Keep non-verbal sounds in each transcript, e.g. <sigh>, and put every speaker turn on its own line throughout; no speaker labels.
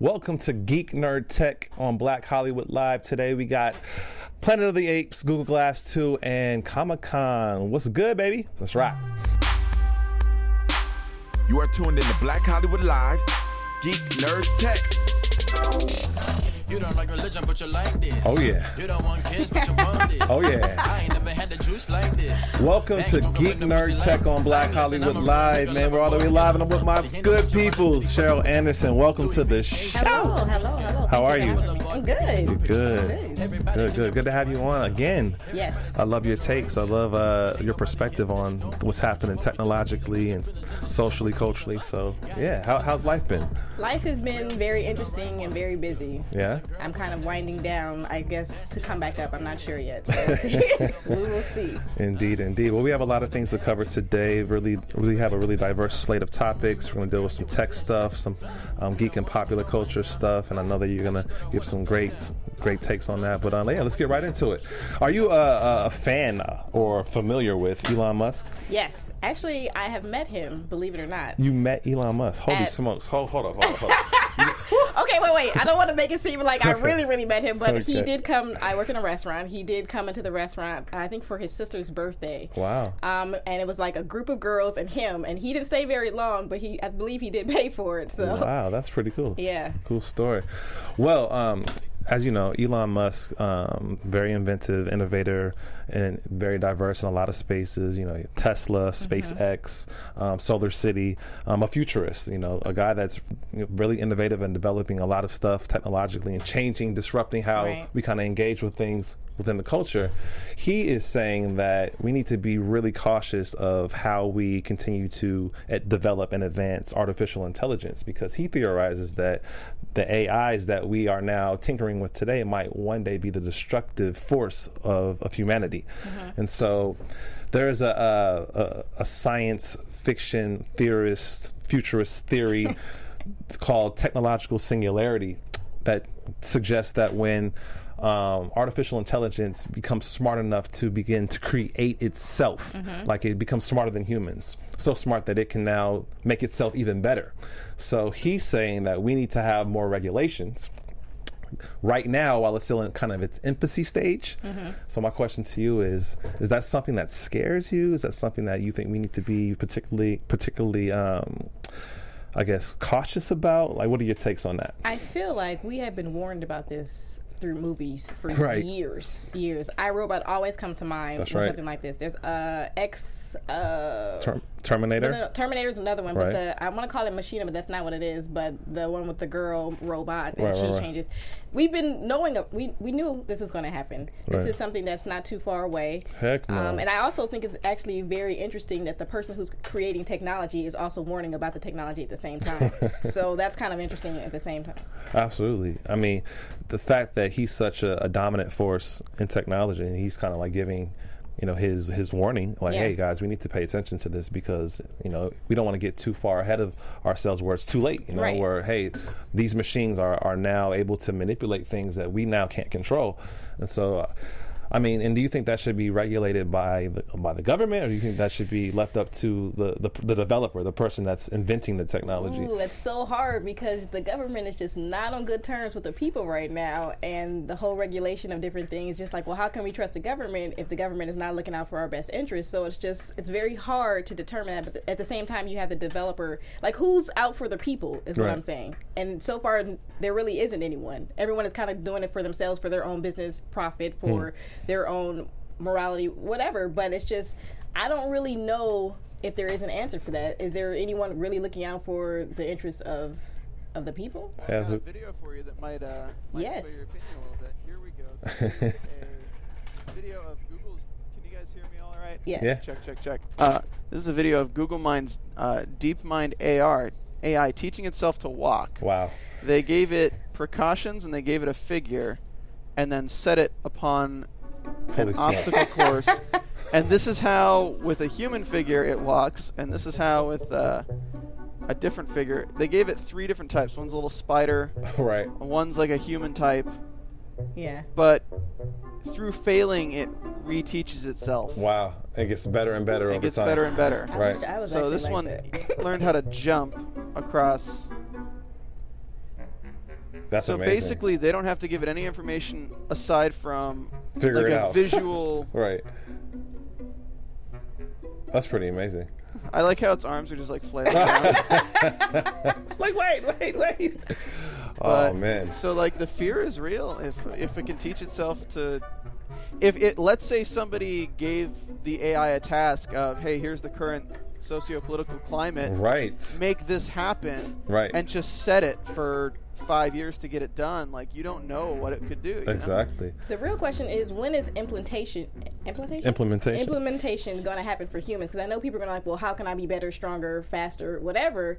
Welcome to Geek Nerd Tech on Black Hollywood Live. Today we got Planet of the Apes, Google Glass 2, and Comic Con. What's good, baby? Let's rock.
You are tuned in to Black Hollywood Live's Geek Nerd Tech.
You don't like religion, but you like this.
Oh, yeah.
You don't want kids, but you want this.
Oh, yeah.
I ain't never had the juice like this.
Welcome to Geek Nerd Tech on Black Hollywood Live, man. We're all the way live, and I'm with my good people, Cheryl Anderson, welcome to the show.
Hello, hello, hello.
How are you?
I'm good.
Good. Good, good. Good to have you on again.
Yes.
I love your takes. I love uh, your perspective on what's happening technologically and socially, culturally. So, yeah, How, how's life been?
Life has been very interesting and very busy.
Yeah.
I'm kind of winding down, I guess, to come back up. I'm not sure yet. So we'll see. <laughs> <laughs> we will see.
Indeed, indeed. Well, we have a lot of things to cover today. Really, really have a really diverse slate of topics. We're going to deal with some tech stuff, some um, geek and popular culture stuff, and I know that you're going to give some great, great takes on that. But um, yeah, let's get right into it. Are you a, a fan or familiar with Elon Musk?
Yes. Actually, I have met him, believe it or not.
You met Elon Musk. Holy
At-
smokes. Hold, hold up, hold up, hold up. <laughs>
okay, wait, wait. I don't want to make it seem like I really, really met him, but he did come. I work in a restaurant. He did come into the restaurant, I think, for his sister's birthday.
Wow.
Um, and it was like a group of girls and him, and he didn't stay very long, but he, I believe, he did pay for it. So
Wow, that's pretty cool.
Yeah.
Cool story. Well, um, something as you know, Elon Musk, um, very inventive, innovator, and very diverse in a lot of spaces. You know, Tesla,
Mm-hmm.
SpaceX, um, Solar City, um, a futurist. You know, a guy that's really innovative and developing a lot of stuff technologically and changing, disrupting how
Right.
we kind of engage with things within the culture. He is saying that we need to be really cautious of how we continue to uh, develop and advance artificial intelligence because he theorizes that the AIs that we are now tinkering with today might one day be the destructive force of, of humanity. And so there is a, a, a, a science fiction theorist, futurist theory <laughs> called technological singularity that suggests that when um, artificial intelligence becomes smart enough to begin to create itself, like it becomes smarter than humans, so smart that it can now make itself even better. So he's saying that we need to have more regulations right now while it's still in kind of its infancy stage. So my question to you is: Is that something that scares you? Is that something that you think we need to be particularly, particularly, um, I guess, cautious about? Like, what are your takes on that?
I feel like we have been warned about this through movies for <laughs>
Right.
years. Years. I Robot always comes to mind
That's
when
right.
something like this. There's uh X uh
Term- Terminator.
no, no, Terminator's another one,
Right.
but the I want to call it Machina, but that's not what it is. But the one with the girl robot and
Right,
she
right,
changes. We've been knowing we we knew this was going to happen. This is something that's not too far away.
Heck no.
Um, and I also think it's actually very interesting that the person who's creating technology is also warning about the technology at the same time. <laughs> so that's kind of interesting at the same time.
Absolutely. I mean, the fact that he's such a, a dominant force in technology, and he's kind of like giving, you know, his his warning, like,
Yeah.
hey guys, we need to pay attention to this because you know we don't want to get too far ahead of ourselves where it's too late. You know,
Right.
where hey, these machines are are now able to manipulate things that we now can't control, and so. Uh, I mean, and do you think that should be regulated by the, by the government, or do you think that should be left up to the, the, the developer, the person that's inventing the technology?
Ooh, it's so hard because the government is just not on good terms with the people right now, and the whole regulation of different things. Just like, well, how can we trust the government if the government is not looking out for our best interests? So it's just it's very hard to determine that. But th- at the same time, you have the developer. Like, who's out for the people is what
Right.
I'm saying. And so far, there really isn't anyone. Everyone is kind of doing it for themselves, for their own business profit, for hmm. Their own morality, whatever. But it's just I don't really know if there is an answer for that. Is there anyone really looking out for the interests of of the people?
Has
a video for you that might, uh, might
Yes.
sway your opinion a little bit. Here we go. <laughs> A video of Google's. Can you guys hear me all right?
Yes.
Yeah.
Check, check, check. Uh, this is a video of Google Mind's uh, DeepMind AR AI teaching itself to walk.
Wow.
They gave it precautions and they gave it a figure, and then set it upon
Holy
an
smokes.
obstacle course. <laughs> And this is how, with a human figure, it walks, and this is how with uh, a different figure. They gave it three different types. One's a little spider. <laughs>
right.
One's like a human type,
Yeah.
but through failing, it reteaches itself.
Wow. It gets better and better
It
over
gets better and better.
I
Right.
wish I was
So this
like
one learned how to jump across
That's
so
amazing.
basically, they don't have to give it any information aside from
Figure
like
it
a
out. <laughs>
visual.
right. That's pretty amazing.
I like how its arms are just like flailing around. <laughs>
It's like, wait, wait, wait. oh man.
So like the fear is real if if it can teach itself to if it let's say somebody gave the AI a task of hey here's the current socio-political climate
Right.
make this happen
Right.
and just set it for 5 years to get it done like you don't know what it could do you know?
Exactly.
The real question is when is implementation implementation
Implementation.
implementation going to happen for humans? Because I know people are going to like, well, how can I be better, stronger, faster, whatever.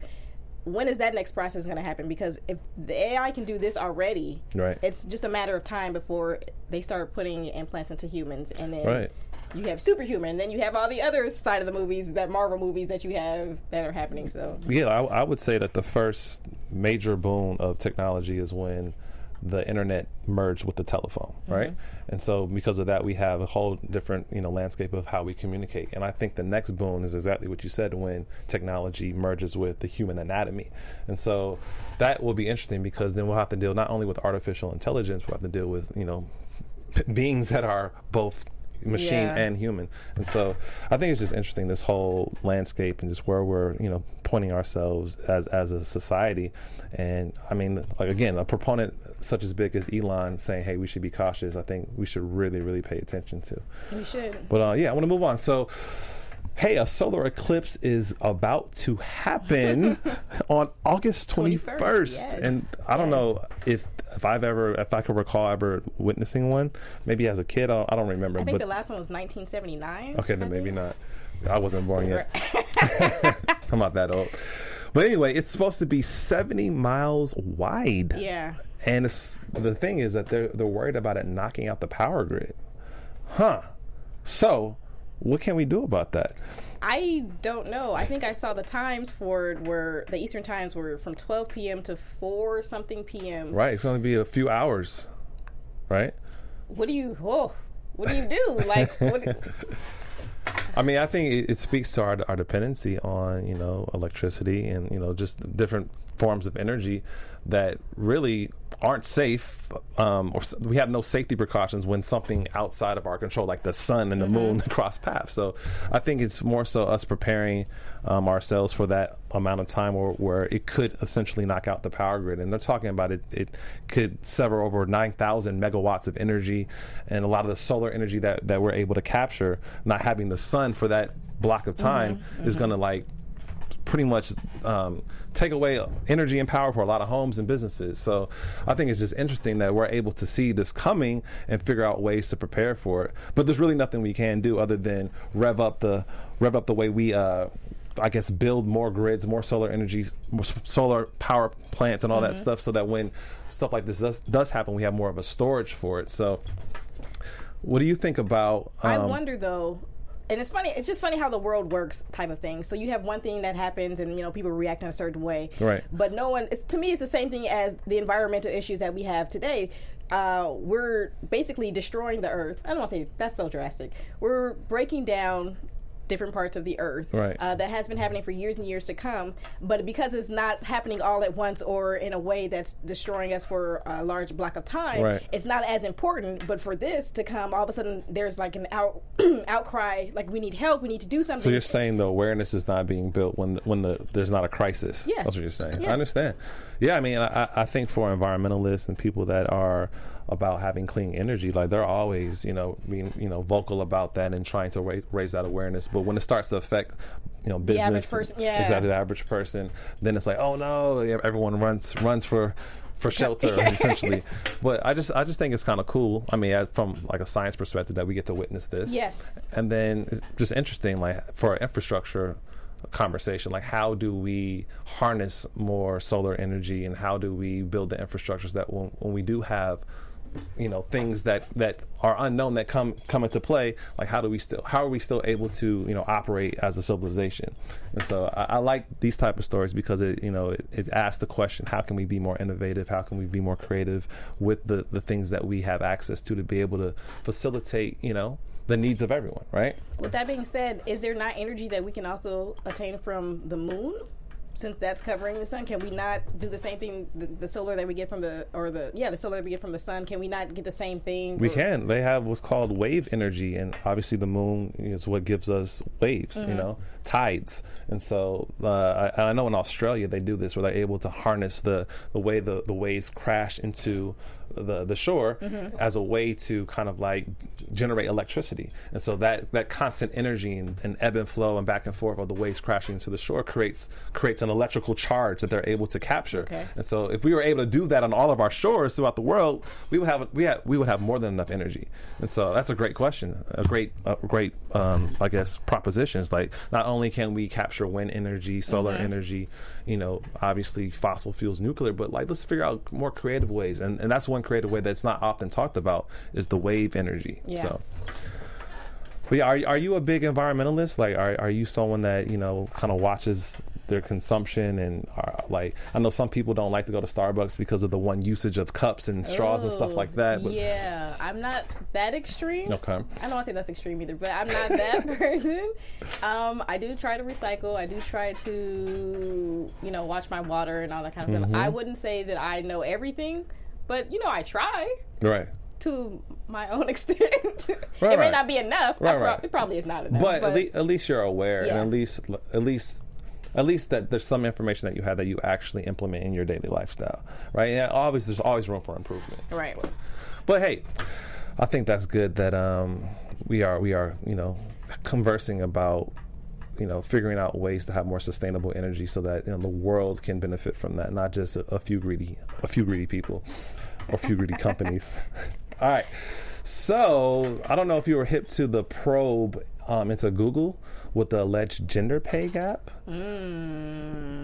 When is that next process going to happen? Because if the AI can do this already,
Right.
it's just a matter of time before they start putting implants into humans, and then
Right.
You have superhuman, and then you have all the other side of the movies, that Marvel movies that you have that are happening. So
Yeah, I, I would say that the first major boon of technology is when the internet merged with the telephone, mm-hmm. right? And so because of that, we have a whole different, you know, landscape of how we communicate. And I think the next boon is exactly what you said when technology merges with the human anatomy. And so that will be interesting because then we'll have to deal not only with artificial intelligence, we'll have to deal with, you know, <laughs> beings that are both machine
Yeah.
and human. And so I think it's just interesting this whole landscape and just where we're, you know, pointing ourselves as as a society. And I mean, like again, a proponent such as big as Elon saying, "Hey, we should be cautious." I think we should really, really pay attention to.
we should.
But uh, yeah, I want to move on. So. Hey, a solar eclipse is about to happen <laughs> on August 21st.
21st, yes.
And I don't
Yes.
know if if I've ever, if I can recall ever witnessing one, maybe as a kid, I don't, I don't remember.
I think the last one was 1979.
Okay, then maybe not. I wasn't born yet. <laughs> <laughs> I'm not that old. But anyway, it's supposed to be 70 miles wide.
Yeah.
And it's, the thing is that they're they're worried about it knocking out the power grid. Huh. So, what can we do about that?
I don't know. I think I saw the times for it were the Eastern times were from 12 p.m. to 4 something p.m.
Right, it's going to be a few hours. Right?
What do you? Oh, what do you do? Like, what, <laughs>
I mean, I think it, it speaks to our our dependency on you know electricity and you know just different forms of energy that really aren't safe, um, or we have no safety precautions when something outside of our control, like the sun and the moon, <laughs> cross paths. So I think it's more so us preparing um, ourselves for that amount of time where, where it could essentially knock out the power grid. And they're talking about it, it could sever over 9,000 megawatts of energy and a lot of the solar energy that, that we're able to capture, not having the sun for that block of time is going to like pretty much um, take away energy and power for a lot of homes and businesses. So I think it's just interesting that we're able to see this coming and figure out ways to prepare for it. But there's really nothing we can do other than rev up the rev up the way we. Uh, I guess build more grids, more solar energy, more s- solar power plants, and all that stuff, so that when stuff like this does, does happen, we have more of a storage for it. So, what do you think about?
I
um,
wonder though. And it's funny. It's just funny how the world works, type of thing. So you have one thing that happens, and you know people react in a certain way.
Right.
But no one. It's, to me, it's the same thing as the environmental issues that we have today. Uh, we're basically destroying the earth. I don't want to say that's so drastic. We're breaking down different parts of the earth
Right.
uh, that has been happening for years and years to come. But because it's not happening all at once or in a way that's destroying us for a large block of time,
Right.
it's not as important. But for this to come, all of a sudden there's like an out <clears throat> outcry, like we need help, we need to do something.
So you're saying the awareness is not being built when the, when the there's not a crisis.
Yes.
that's what you're saying.
Yes.
I understand. Yeah, I mean, I, I think for environmentalists and people that are about having clean energy, like they're always, you know, being you know vocal about that and trying to ra- raise that awareness. But when it starts to affect, you know, business,
person, yeah.
exactly the average person, then it's like, oh no, everyone runs runs for for <laughs> shelter essentially. But I just I just think it's kind of cool. I mean, from like a science perspective, that we get to witness this.
Yes.
And then it's just interesting, like for infrastructure conversation, like how do we harness more solar energy, and how do we build the infrastructures that when, when we do have you know things that that are unknown that come come into play like how do we still how are we still able to you know operate as a civilization? And so i, I like these type of stories because it you know it, it asks the question how can we be more innovative? How can we be more creative with the the things that we have access to to be able to facilitate you know the needs of everyone right?
With that being said, is there not energy that we can also attain from the moon? Since that's covering the sun, can we not do the same thing? The, the solar that we get from the, or the, yeah, the solar that we get from the sun, can we not get the same thing?
We can. They have what's called wave energy, and obviously the moon is what gives us waves.
Mm-hmm.
You know, tides. And so uh, I, I know in Australia they do this, where they're able to harness the the way the the waves crash into the the shore
Mm-hmm.
as a way to kind of like generate electricity. And so that that constant energy and, and ebb and flow and back and forth of the waves crashing into the shore creates creates an electrical charge that they're able to capture.
Okay.
And so if we were able to do that on all of our shores throughout the world, we would have we have, we would have more than enough energy. And so that's a great question, a great a great um, I guess propositions. Like not only can we capture wind energy, solar mm-hmm. energy, you know, obviously fossil fuels, nuclear, but like let's figure out more creative ways. And and that's one creative way that's not often talked about is the wave energy.
Yeah.
So. But yeah, are are you a big environmentalist? Like, are are you someone that you know kind of watches their consumption and are, like I know some people don't like to go to Starbucks because of the one usage of cups and straws and stuff like that. But
yeah, I'm not that extreme.
Okay.
I don't want to say that's extreme either, but I'm not that <laughs> person. Um, I do try to recycle. I do try to, you know, watch my water and all that kind of
Mm-hmm.
stuff. I wouldn't say that I know everything, but you know, I try
right.
to my own <laughs> extent.
Right,
it may
right.
not be enough.
Right, right.
It probably is not enough.
But, at, le- at least you're aware, and at least at least at least that there's some information that you have that you actually implement in your daily lifestyle, right? And obviously, there's always room for improvement.
right.
But hey, I think that's good that um, we are we are you know conversing about you know figuring out ways to have more sustainable energy so that you know the world can benefit from that, not just a, a few greedy a few greedy people or a few greedy companies. <laughs> All right, so I don't know if you were hip to the probe um, into Google with the alleged gender pay gap.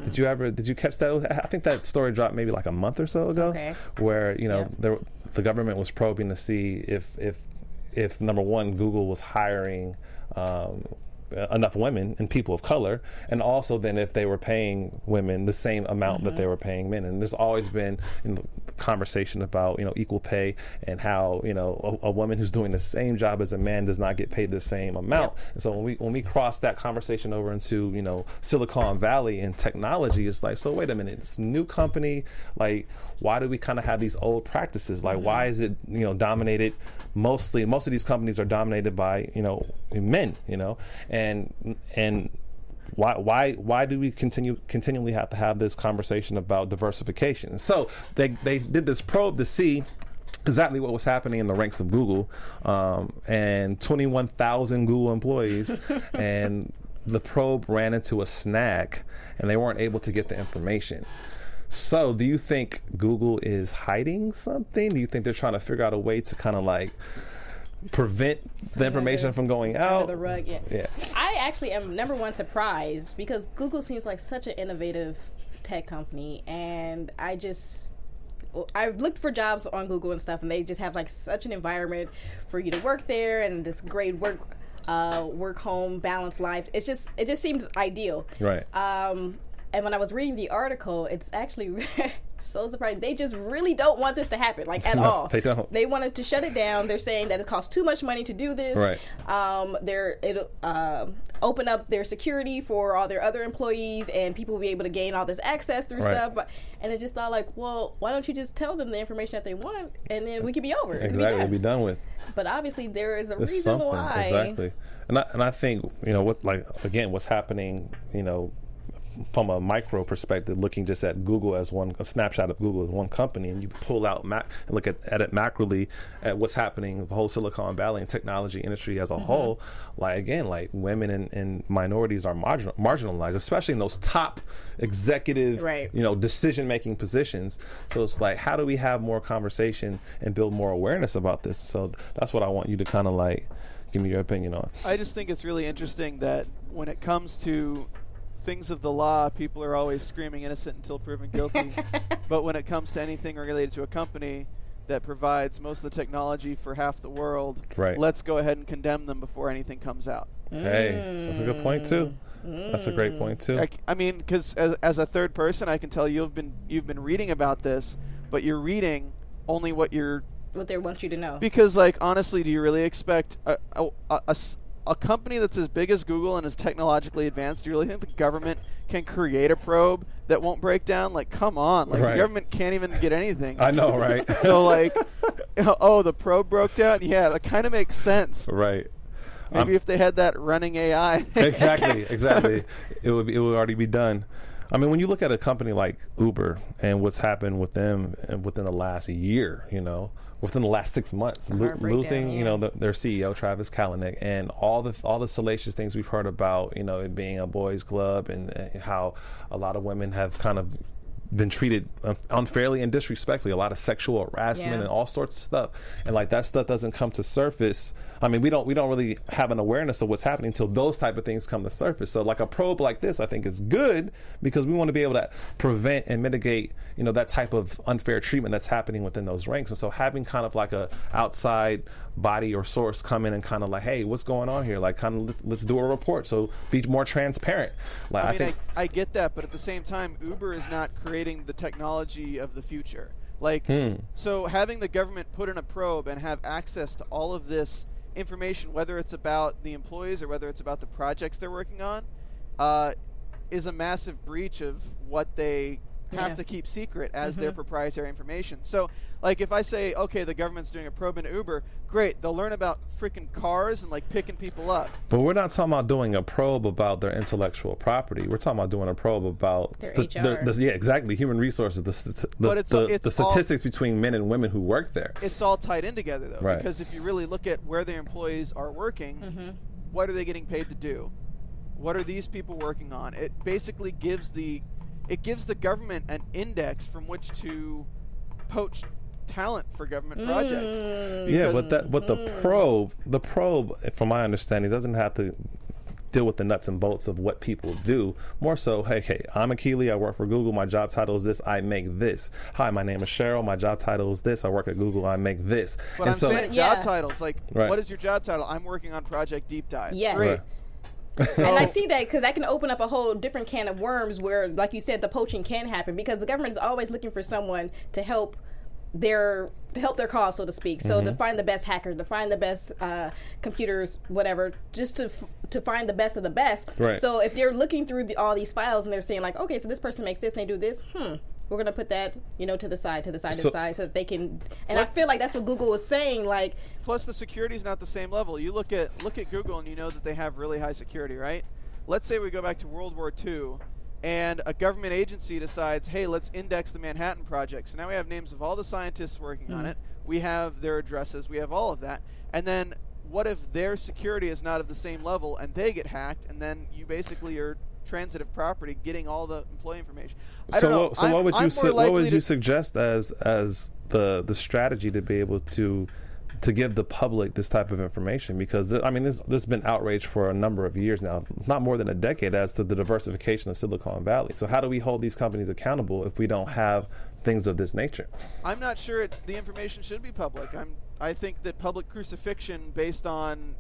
Did you ever? Did you catch that? I think that story dropped maybe like a month or so ago,
Okay.
where you know
Yeah.
there, the government was probing to see if if if number one Google was hiring. Um, Uh, enough women and people of color and also then if they were paying women the same amount that mm-hmm. they were paying men. And there's always been you know, conversation about you know equal pay and how you know a, a woman who's doing the same job as a man does not get paid the same amount. And so when we when we cross that conversation over into you know Silicon Valley and technology it's like so wait a minute it's a new company like why do we kind of have these old practices? Like why mm-hmm. is it you know dominated mostly most of these companies are dominated by you know men you know? and and and why why why do we continue continually have to have this conversation about diversification so they they did this probe to see exactly what was happening in the ranks of Google um, and 21,000 Google employees <laughs> and the probe ran into a snag and they weren't able to get the information so, do you think Google is hiding something? Do you think they're trying to figure out a way to kind of like prevent the information from going out?
the rug, yeah.
Yeah.
I actually am number one surprised because Google seems like such an innovative tech company, and I just I've looked for jobs on Google and stuff, and they just have like such an environment for you to work there, and this great work uh, work home balance life. It's just it just seems ideal.
Right.
Um, and when I was reading the article, it's actually <laughs> so surprising. They just really don't want this to happen, like at <laughs>
No,
all.
they don't.
They wanted to shut it down. They're saying that it costs too much money to do this.
Right.
Um, they're it'll um open up their security for all their other employees, and people will be able to gain all this access through
Right.
stuff. But and it just thought like, well, why don't you just tell them the information that they want, and then we could be over. Could be
Exactly.
done.
Be done with.
But obviously, there is a reason
something.
why.
Exactly. And I, and I think you know what like again what's happening you know from a micro perspective, looking just at Google as one a snapshot of Google as one company, and you pull out mac and look at, at it macroly at what's happening the whole Silicon Valley and technology industry as a
Mm-hmm.
whole. Like again, like women and, and minorities are marginal, marginalized, especially in those top executive,
Right.
you know, decision making positions. So it's like, how do we have more conversation and build more awareness about this? So that's what I want you to kind of like give me your opinion on.
I just think it's really interesting that when it comes to things of the law, people are always screaming innocent until proven guilty. <laughs> but when it comes to anything related to a company that provides most of the technology for half the world,
Right.
let's go ahead and condemn them before anything comes out.
Hey, that's a good point too. That's a great point too.
I, c- I mean, because as, as a third person, I can tell you've been you've been reading about this, but you're reading only what you're
What they want you to know.
because, like, honestly, do you really expect a, a, a- a company that's as big as Google and as technologically advanced, do you really think the government can create a probe that won't break down? Like, come on, like
Right.
the government can't even get anything.
I know, right? <laughs>
so like, <laughs> oh, the probe broke down. Yeah, that kind of makes sense.
right.
Maybe
Um,
if they had that running AI.
exactly, <laughs> exactly. It would be, it would already be done. I mean, when you look at a company like Uber and what's happened with them within the last year, you know, within the last six months, lo- losing, you know, the, their CEO Travis Kalanick and all the all the salacious things we've heard about, you know, it being a boys' club and how a lot of women have kind of been treated uh, unfairly and disrespectfully. A lot of sexual harassment
Yeah.
and all sorts of stuff, and like that stuff doesn't come to surface. I mean, we don't we don't really have an awareness of what's happening until those type of things come to surface. So, like a probe like this, I think is good because we want to be able to prevent and mitigate, you know, that type of unfair treatment that's happening within those ranks. And so, having kind of like a outside body or source come in and kind of like, hey, what's going on here? Like, kind of let's do a report. So, be more transparent. Like,
I
I,
mean,
think.
I, I get that, but at the same time, Uber is not creating the technology of the future. Like,
Hmm.
so having the government put in a probe and have access to all of this information, whether it's about the employees or whether it's about the projects they're working on, uh, is a massive breach of what they have
Yeah.
to keep secret as their proprietary information. So, like, if I say, okay, the government's doing a probe into Uber, great, they'll learn about freaking cars and like picking people up.
But we're not talking about doing a probe about their intellectual property. We're talking about doing a probe about
Their
st-
HR.
the- the- yeah, exactly, human resources, the, st- the,
But it's-
the,
it's
the
all-
statistics between men and women who work there.
it's all tied in together though
Right.
because if you really look at where their employees are working
Mm-hmm.
what are they getting paid to do what are these people working on it basically gives the it gives the government an index from which to poach talent for government projects
Mm.
Yeah, but that but the probe, the probe, from my understanding, doesn't have to deal with the nuts and bolts of what people do. More so, hey, hey, I'm Akili. I work for Google. My job title is this. I make this. Hi, my name is Cheryl. My job title is this. I work at Google. I make this.
but
and
i'm
so,
saying
Yeah.
job titles like
Right.
what is your job title i'm working on project deep dive
Yes.
great
Right.
and I see that because that can open up a whole different can of worms where, like you said, the poaching can happen because the government is always looking for someone to help their to help their cause, so to speak. So
Mm-hmm.
to find the best hackers, to find the best uh, computers, whatever, just to f- to find the best of the best.
Right.
So if they're looking through the, all these files and they're saying like, okay, so this person makes this and they do this, hmm. We're gonna put that, you know, to the side, to the side, to the side, so that they can. And I feel like that's what Google was saying. Like,
plus the security is not the same level. You look at look at Google and you know that they have really high security, right? Let's say we go back to World War II and a government agency decides, "Hey, let's index the Manhattan Project." So now we have names of all the scientists working on mm-hmm. it. We have their addresses, we have all of that. And then what if their security is not of the same level and they get hacked and then you basically are transitive property getting all the employee information. I
so what, so
I'm-
what would you su- what would you suggest as as the the strategy to be able to to give the public this type of information because there, I mean this this has been outrage for a number of years now not more than a decade as to the diversification of Silicon Valley so how do we hold these companies accountable if we don't have things of this nature
I'm not sure it, the information should be public. I'm I think that public crucifixion based on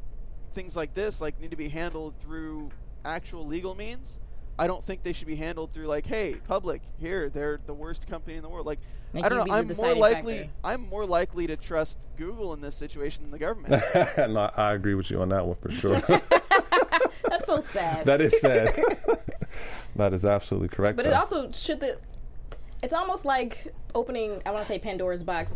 things like this like need to be handled through actual legal means. I don't think they should be handled through like, hey, public, here, they're the worst company in the world. Like,
Make
I don't know. I'm more likely.
factor.
I'm more likely to trust Google in this situation than the government. <laughs>
no, I agree with you on that one for sure <laughs>
that's so sad.
that is sad <laughs> that is absolutely correct
But it also should the. It's almost like opening. I want to say Pandora's box.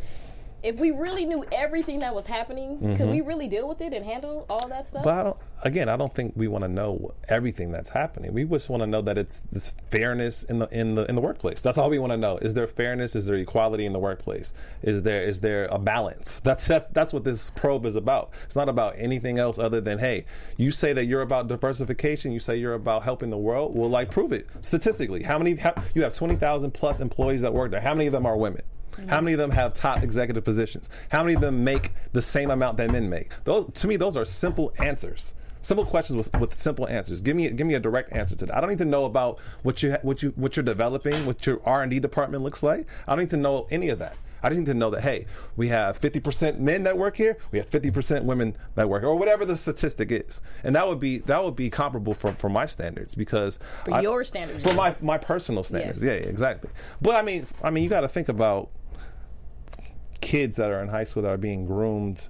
If we really knew everything that was happening, could we really deal with it and handle all that stuff?
Mm-hmm. But I don't, again, I don't think we want to know everything that's happening. We just want to know that it's this fairness in the in the in the workplace. That's all we want to know. Is there fairness? Is there equality in the workplace? Is there is there a balance? That's that's, what this probe is about. It's not about anything else other than hey, you say that you're about diversification. You say you're about helping the world. Well, like prove it statistically. How many? How, you have twenty thousand plus employees that work there. How many of them are women? How many of them have top executive positions? How many of them make the same amount that men make? Those to me, those are simple answers. Simple questions with, with simple answers. Give me give me a direct answer to that. I don't need to know about what you what you what you're developing, what your R and D department looks like. I don't need to know any of that. I just need to know that hey, we have 50% men that work here, we have 50% women that work, here, or whatever the statistic is, and that would be that would be comparable for for my standards because
For
I-
your standards,
for my my personal standards.
Yes.
Yeah, exactly. But I mean, I mean, you got to think about kids that are in high school that are being groomed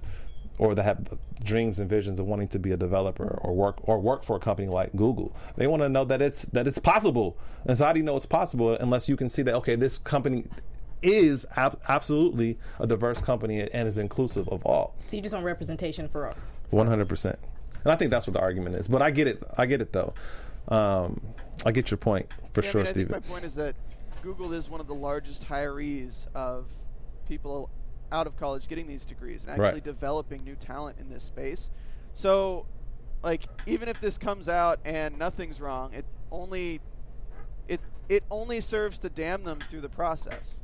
or that have dreams and visions of wanting to be a developer or work or work for a company like Google. They want to know that it's that it's possible. And so how do you know it's possible unless you can see that okay, this company is ab- absolutely a diverse company and is inclusive of all.
So you just want representation for all.
One hundred percent. And I think that's what the argument is. But I get it. I get it though. Um, I get your point for
Yeah,
sure,
I mean,
Stephen.
my point is that Google is one of the largest hirees of people out of college getting these degrees and actually
Right.
developing new talent in this space. So, like, even if this comes out and nothing's wrong, it only it it only serves to damn them through the process.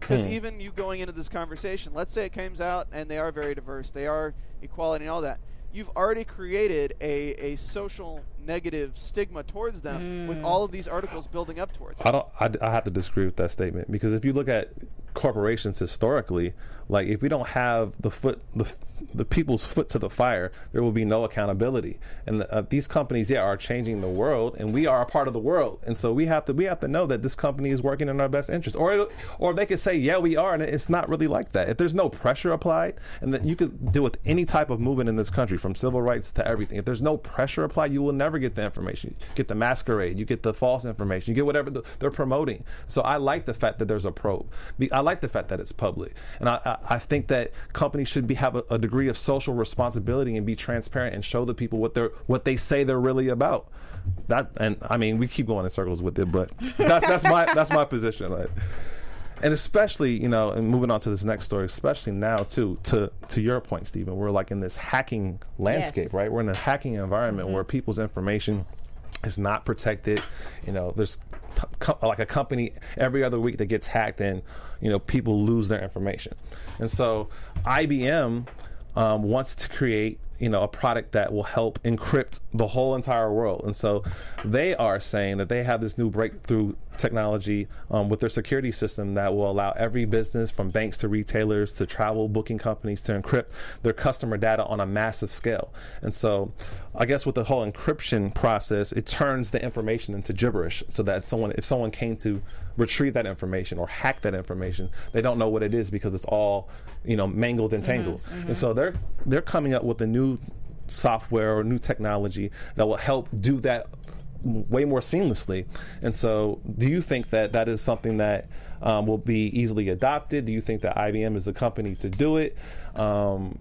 Because
Hmm.
even you going into this conversation, let's say it comes out and they are very diverse, they are equality and all that. You've already created a, a social negative stigma towards them with all of these articles building up towards it.
I don't. I, I have to disagree with that statement because if you look at corporations historically, like if we don't have the foot, the the people's foot to the fire, there will be no accountability. And uh, these companies, yeah, are changing the world, and we are a part of the world. And so we have to we have to know that this company is working in our best interest. Or or they could say, yeah, we are, and it's not really like that. If there's no pressure applied, and that you could deal with any type of movement in this country, from civil rights to everything. If there's no pressure applied, you will never get the information. You get the masquerade, you get the false information, you get whatever the, they're promoting. So I like the fact that there's a probe. I like the fact that it's public, and I, I, think that companies should be have a, a degree of social responsibility and be transparent and show the people what they're what they say they're really about. That and I mean we keep going in circles with it, but that, that's my that's my position. Like, and especially you know and moving on to this next story especially now too to to your point stephen we're like in this hacking landscape
Yes.
right we're in a hacking environment where people's information is not protected you know there's t- co- like a company every other week that gets hacked and you know people lose their information. And so ibm um, wants to create you know a product that will help encrypt the whole entire world. And so they are saying that they have this new breakthrough technology um, with their security system that will allow every business from banks to retailers to travel booking companies to encrypt their customer data on a massive scale. And so i guess with the whole encryption process it turns the information into gibberish so that someone if someone came to retrieve that information or hack that information they don't know what it is because it's all you know mangled and tangled. and so they're they're coming up with a new software or new technology that will help do that way more seamlessly. And so, do you think that that is something that um, will be easily adopted? Do you think that IBM is the company to do it? Um,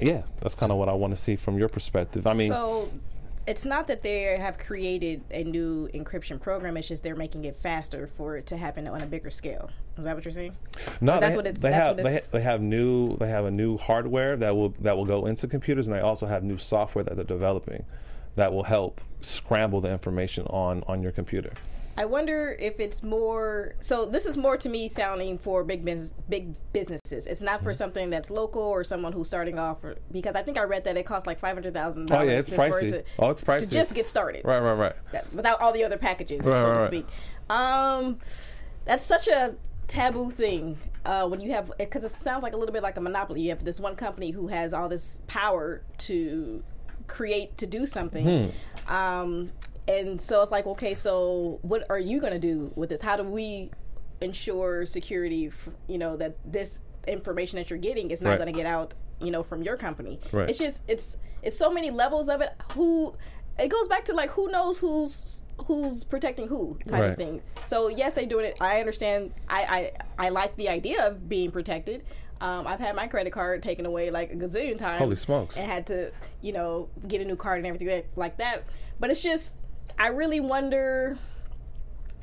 yeah, that's kind of what I want to see from your perspective. I mean,
so it's not that they have created a new encryption program. It's just they're making it faster for it to happen on a bigger scale. Is that what you're saying?
no,
that's
they,
what it's-
they have. They,
it's-
ha- they have new. They have a new hardware that will that will go into computers, and they also have new software that they're developing that will help scramble the information on on your computer.
I wonder if it's more. So this is more to me sounding for big business, big businesses. It's not for
Mm-hmm.
something that's local or someone who's starting off. Or, because I think I read that it costs like five hundred thousand
Oh yeah, it's pricey.
To,
oh, it's pricey.
to just get started,
Right, right, right.
that- without all the other packages,
Right,
so
right,
to
right.
speak. Um, that's such a taboo thing uh, when you have because it sounds like a little bit like a monopoly. You have this one company who has all this power to create to do something.
Hmm.
Um, and so it's like, okay, so what are you going to do with this? How do we ensure security? f you know that this information that you're getting is not
Right.
going to get out. You know, from your company.
Right.
It's just it's it's so many levels of it. Who it goes back to like who knows who's who's protecting who type
Right.
of thing. So yes, they doing it. I understand. I I, I like the idea of being protected. Um, I've had my credit card taken away like a gazillion times.
Holy smokes.
And had to you know get a new card and everything like- like that. But it's just I really wonder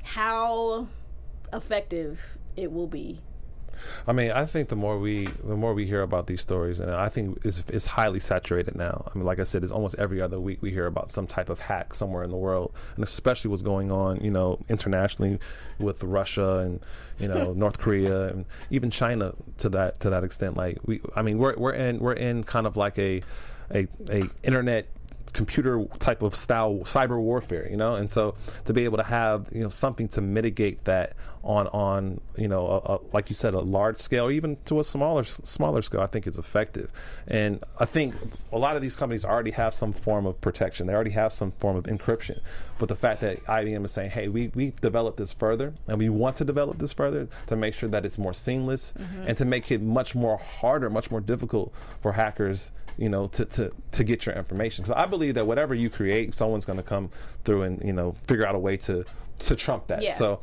how effective it will be.
I mean, I think the more we the more we hear about these stories, and I think it's, it's highly saturated now. I mean, like I said, it's almost every other week we hear about some type of hack somewhere in the world, and especially what's going on, you know, internationally with Russia and you know <laughs> North Korea and even China to that to that extent. Like we, I mean, we're we're in we're in kind of like a a, a internet computer type of style cyber warfare, you know, and so to be able to have you know something to mitigate that on on you know a, a, like you said a large scale, even to a smaller smaller scale, I think it's effective, and I think a lot of these companies already have some form of protection. They already have some form of encryption, but the fact that IBM is saying, hey, we we've developed this further, and we want to develop this further to make sure that it's more seamless mm-hmm. and to make it much more harder, much more difficult for hackers you know, to, to, to get your information. Because I believe that whatever you create, someone's going to come through and, you know, figure out a way to, to trump that.
Yeah.
So,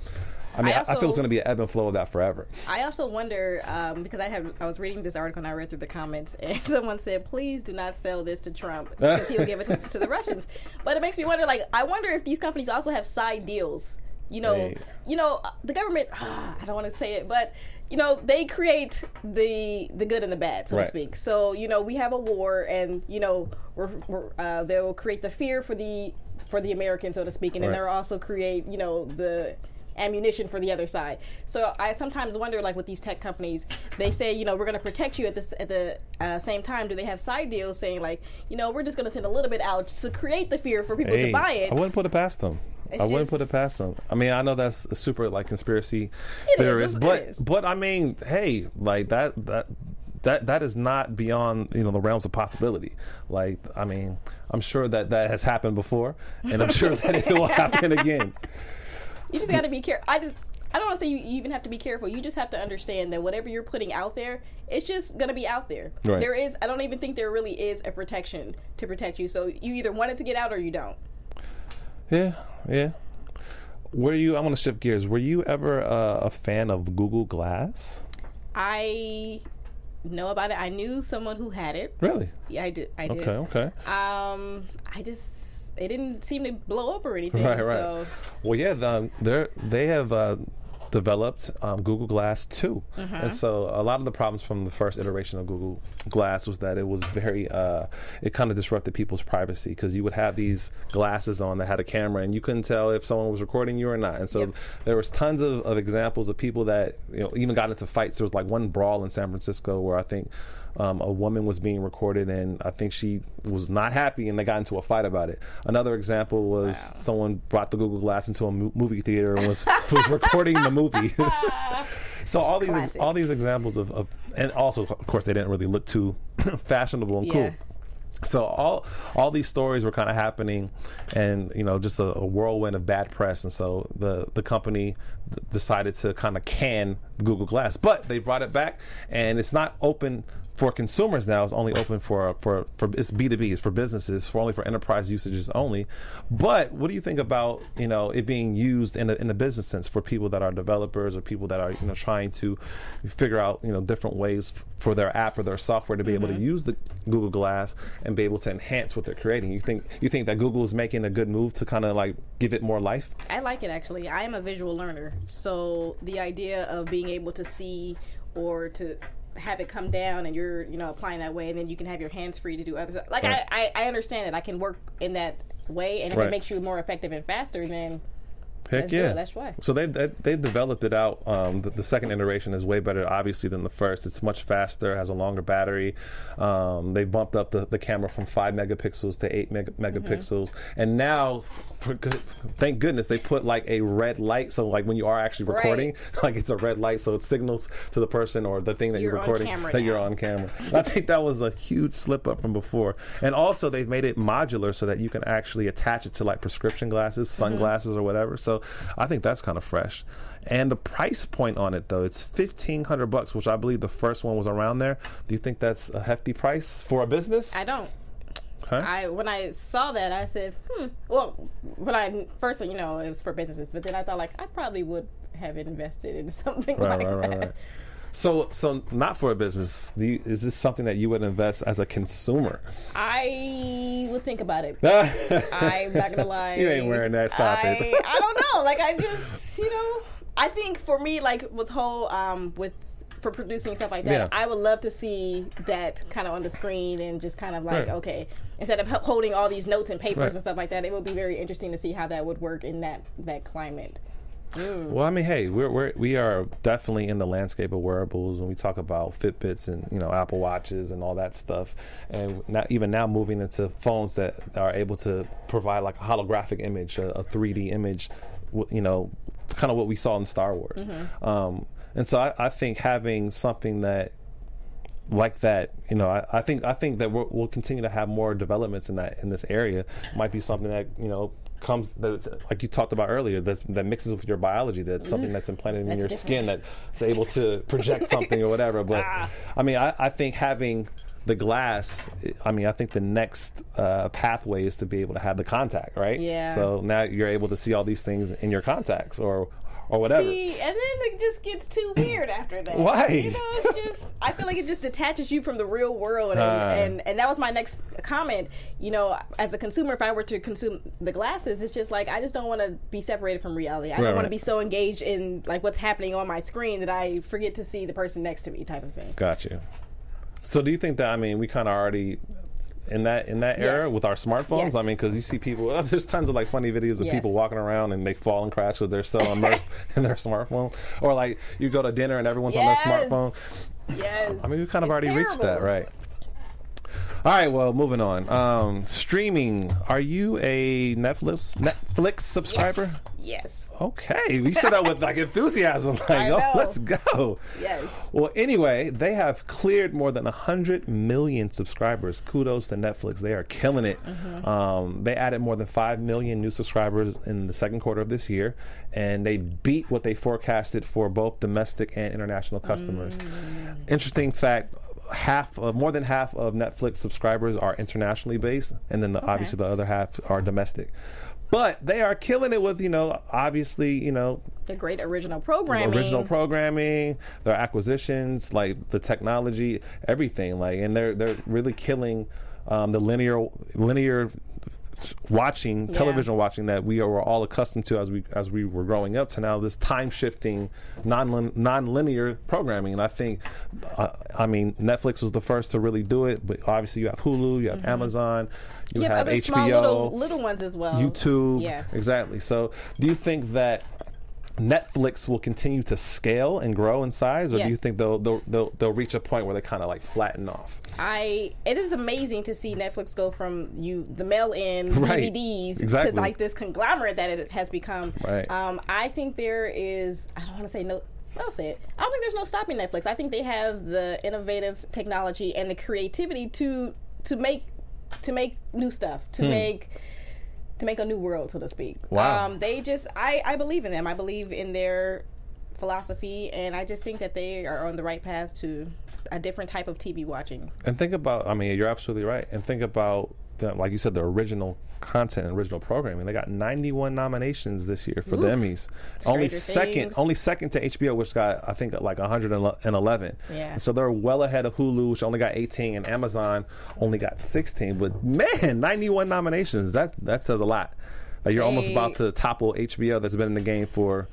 I mean,
I
I, I feel it's going to be an ebb and flow of that forever.
I also wonder um, because I have I was reading this article and I read through the comments and <laughs> someone said, "Please do not sell this to Trump because he'll give it to, to the Russians." But it makes me wonder, like, I wonder if these companies also have side deals. You know,
Hey.
you know, uh, the government. I don't want to say it, but you know, they create the the good and the bad, so
Right.
to speak. So you know, we have a war, and you know, we're, we're, uh, they'll create the fear for the for the American, so to speak, and then they'll also create, you know, the ammunition for the other side. So I sometimes wonder, like with these tech companies, they say, you know, we're going to protect you at this at the uh, same time. Do they have side deals saying like, you know, we're just going to send a little bit out to create the fear for people to buy it?
I wouldn't put it past them.
It's
I wouldn't put it past them. I mean, I know that's a super like conspiracy theorist, but
is.
but I mean, hey, like that that that that is not beyond you know the realms of possibility. Like, I mean, I'm sure that that has happened before, and I'm sure that it will <laughs> happen again.
You just got to be careful. I just. I don't want to say you even have to be careful. You just have to understand that whatever you're putting out there, it's just going to be out there.
Right.
There is, I don't even think there really is a protection to protect you. So you either want it to get out or you don't.
Yeah, yeah. Were you? I want to shift gears. Were you ever uh, a fan of Google Glass?
I know about it. I knew someone who had it.
Really?
Yeah, I did. I did.
Okay, okay.
Um, I just it didn't seem to blow up or anything.
Right, right.
So
Well, yeah, the, they're they have uh, developed um, Google Glass 2
Mm-hmm.
and so a lot of the problems from the first iteration of Google Glass was that it was very uh, it kind of disrupted people's privacy because you would have these glasses on that had a camera and you couldn't tell if someone was recording you or not, and so
Yep.
there was tons of, of examples of people that you know even got into fights. There was like one brawl in San Francisco where I think. Um, a woman was being recorded, and I think she was not happy, and they got into a fight about it. Another example was someone brought the Google Glass into a mo- movie theater and was was recording the movie. <laughs> so all these ex- all these examples of, of, and also of course they didn't really look too <clears throat> fashionable and
Yeah.
cool. So all all these stories were kind of happening, and you know, just a, a whirlwind of bad press. And so the the company d- decided to kind of can Google Glass, but they brought it back, and it's not open for consumers now. It's only open for for for it's B two B. It's for businesses, for only for enterprise usages only. But what do you think about you know it being used in a, in a business sense for people that are developers or people that are you know trying to figure out you know different ways for their app or their software to be able to mm-hmm. use the Google Glass and be able to enhance what they're creating. You think you think that Google is making a good move to kind of like give it more life?
I like it actually. I am a visual learner, so the idea of being able to see or to have it come down and you're you know applying that way, and then you can have your hands free to do other stuff. Like
Right.
I, I, I understand that I can work in that way, and if
Right.
it makes you more effective and faster, then
Heck
Let's
yeah.
That's why.
So they they, they developed it out. Um, the, the second iteration is way better, obviously, than the first. It's much faster, has a longer battery. Um, they bumped up the, the camera from five megapixels to eight meg- megapixels, and now, for good, thank goodness, they put like a red light. So like when you are actually
Right.
recording, <laughs> like it's a red light, so it signals to the person or the thing that you're,
You're
recording that you're on camera. I think that was a huge slip up from before. And also, they've made it modular so that you can actually attach it to like prescription glasses,
Mm-hmm.
sunglasses, or whatever. So I think that's kind of fresh. And the price point on it, though, it's fifteen hundred bucks, which I believe the first one was around there. Do you think that's a hefty price for a business?
I don't.
Huh?
I when I saw that, I said, hmm. Well, when I first, you know, it was for businesses, but then I thought like I probably would have invested in <laughs> something
right,
like
right, right,
that.
right. So, so not for a business. Do you, is this something that you would invest as a consumer?
I would think about it. <laughs> I'm not gonna lie.
You ain't wearing that. Stop
I,
it.
I don't know. Like I just, you know, I think for me, like with whole, um, with for producing stuff like that,
Yeah.
I would love to see that kind of on the screen and just kind of like,
Right.
okay, instead of holding all these notes and papers
Right.
and stuff like that, it would be very interesting to see how that would work in that that climate.
Well, I mean, hey, we're, we're we are definitely in the landscape of wearables, and we talk about Fitbits and you know Apple Watches and all that stuff, and not even now moving into phones that are able to provide like a holographic image, a, a 3D image, you know, kind of what we saw in Star Wars. Um, and so I, I think having something that like that, you know, I, I think I think that we'll, we'll continue to have more developments in that in this area. Might be something that you know comes that like you talked about earlier that's, that mixes with your biology. That's something that's implanted in
That's
your
different.
skin that's able to project something or whatever. But I mean, I, I think having the glass. I mean, I think the next uh, pathway is to be able to have the contact, right?
Yeah.
So now you're able to see all these things in your contacts or or whatever.
See, and then it just gets too weird after that.
Why?
You know, it's just I feel like it just detaches you from the real world, and,
Ah.
and and that was my next comment. You know, as a consumer, if I were to consume the glasses, it's just like I just don't want to be separated from reality. I
Right,
don't want
right.
to be so engaged in like what's happening on my screen that I forget to see the person next to me, type of thing.
Got you. So do you think that I mean we kind of already in that in that era
Yes.
with our smartphones?
Yes.
I mean, because you see people. <laughs> there's tons of like funny videos of
Yes.
people walking around and they fall and crash because they're so immersed <laughs> in their smartphone, or like you go to dinner and everyone's on their smartphone.
Yes.
I mean, we kind of
It's
already reached that, right? All right, well, moving on. Um, streaming. Are you a Netflix Netflix subscriber?
Yes. Yes.
Okay, we said that with like enthusiasm. Like, <laughs> oh, let's go.
Yes.
Well, anyway, they have cleared more than 100 million subscribers. Kudos to Netflix. They are killing it.
Mm-hmm.
Um, they added more than 5 million new subscribers in the second quarter of this year, and they beat what they forecasted for both domestic and international customers.
Mm.
Interesting fact. Half of more than half of Netflix subscribers are internationally based, and then the, obviously the other half are domestic. But they are killing it with you know obviously you know
The great original programming.
original programming, their acquisitions, like the technology, everything. Like, and they're they're really killing um, the linear linear watching
Yeah.
television watching that we were all accustomed to as we as we were growing up to now this time shifting non non-linear programming and I think uh, I mean Netflix was the first to really do it but obviously you have Hulu you have Amazon you,
Mm-hmm. Have, other
HBO
small little little ones as well.
YouTube.
Yeah.
Exactly. So, do you think that Netflix will continue to scale and grow in size, or do you think they'll they'll, they'll, they'll reach a point where they kind of like flatten off?
I it is amazing to see Netflix go from you the mail in <laughs>
Right.
DVDs
Exactly.
to like this conglomerate that it has become.
Right.
Um, I think there is I don't want to say no I'll say it. I don't think there's no stopping Netflix. I think they have the innovative technology and the creativity to to make to make new stuff, to make to make a new world, so to speak.
Wow.
Um, they just I, I believe in them. I believe in their philosophy and I just think that they are on the right path to a different type of TV watching.
And think about, I mean, you're absolutely right. And think about, the, like you said, the original content and original programming. They got 91 nominations this year for the Emmys. only second,
Things.
only second to HBO, which got I think like 111.
Yeah.
And so they're well ahead of Hulu, which only got 18, and Amazon only got 16. But man, 91 nominations. That that says a lot. Like you're almost about to topple HBO, that's been in the game for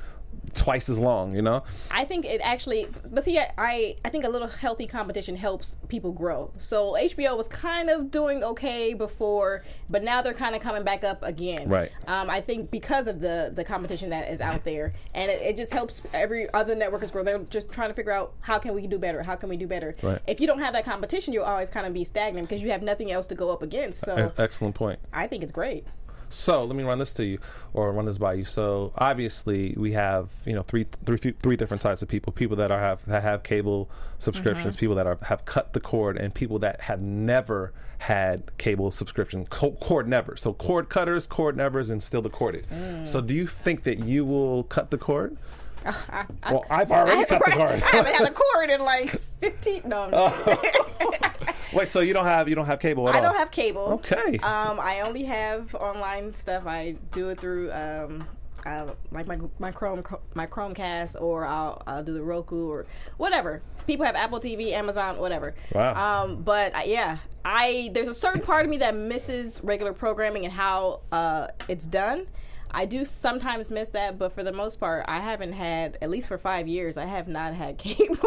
twice as long. You know.
I think it actually, but see, I- I think a little healthy competition helps people grow. So HBO was kind of doing okay before, but now they're kind of coming back up again.
Right.
Um, I think because of the the competition that is out there, and it, it just helps every other networkers grow. They're just trying to figure out how can we do better, how can we do better.
Right.
If you don't have that competition, you'll always kind of be stagnant because you have nothing else to go up against. So
Excellent point.
I think it's great.
So let me run this to you, or run this by you. So obviously we have you know three three three different types of people: people that are have that have cable subscriptions,
Mm-hmm.
people that are have cut the cord, and people that have never had cable subscription cord never. So cord cutters, cord nevers, and still the corded.
Mm.
So do you think that you will cut the cord?
I, <laughs> I,
Well, I've already
I,
cut the cord.
I haven't had a cord in like <laughs> 15. No, I'm just. <laughs>
Wait, so you don't have you don't have cable at
I
all?
don't have cable.
Okay.
Um, I only have online stuff. I do it through um, uh, like my my Chrome my Chromecast, or I'll I'll do the Roku or whatever. People have Apple TV, Amazon, whatever.
Wow.
Um, but uh, yeah, I there's a certain part of me that misses regular programming and how uh, it's done. I do sometimes miss that, but for the most part, I haven't had at least for five years. I have not had <laughs> cable.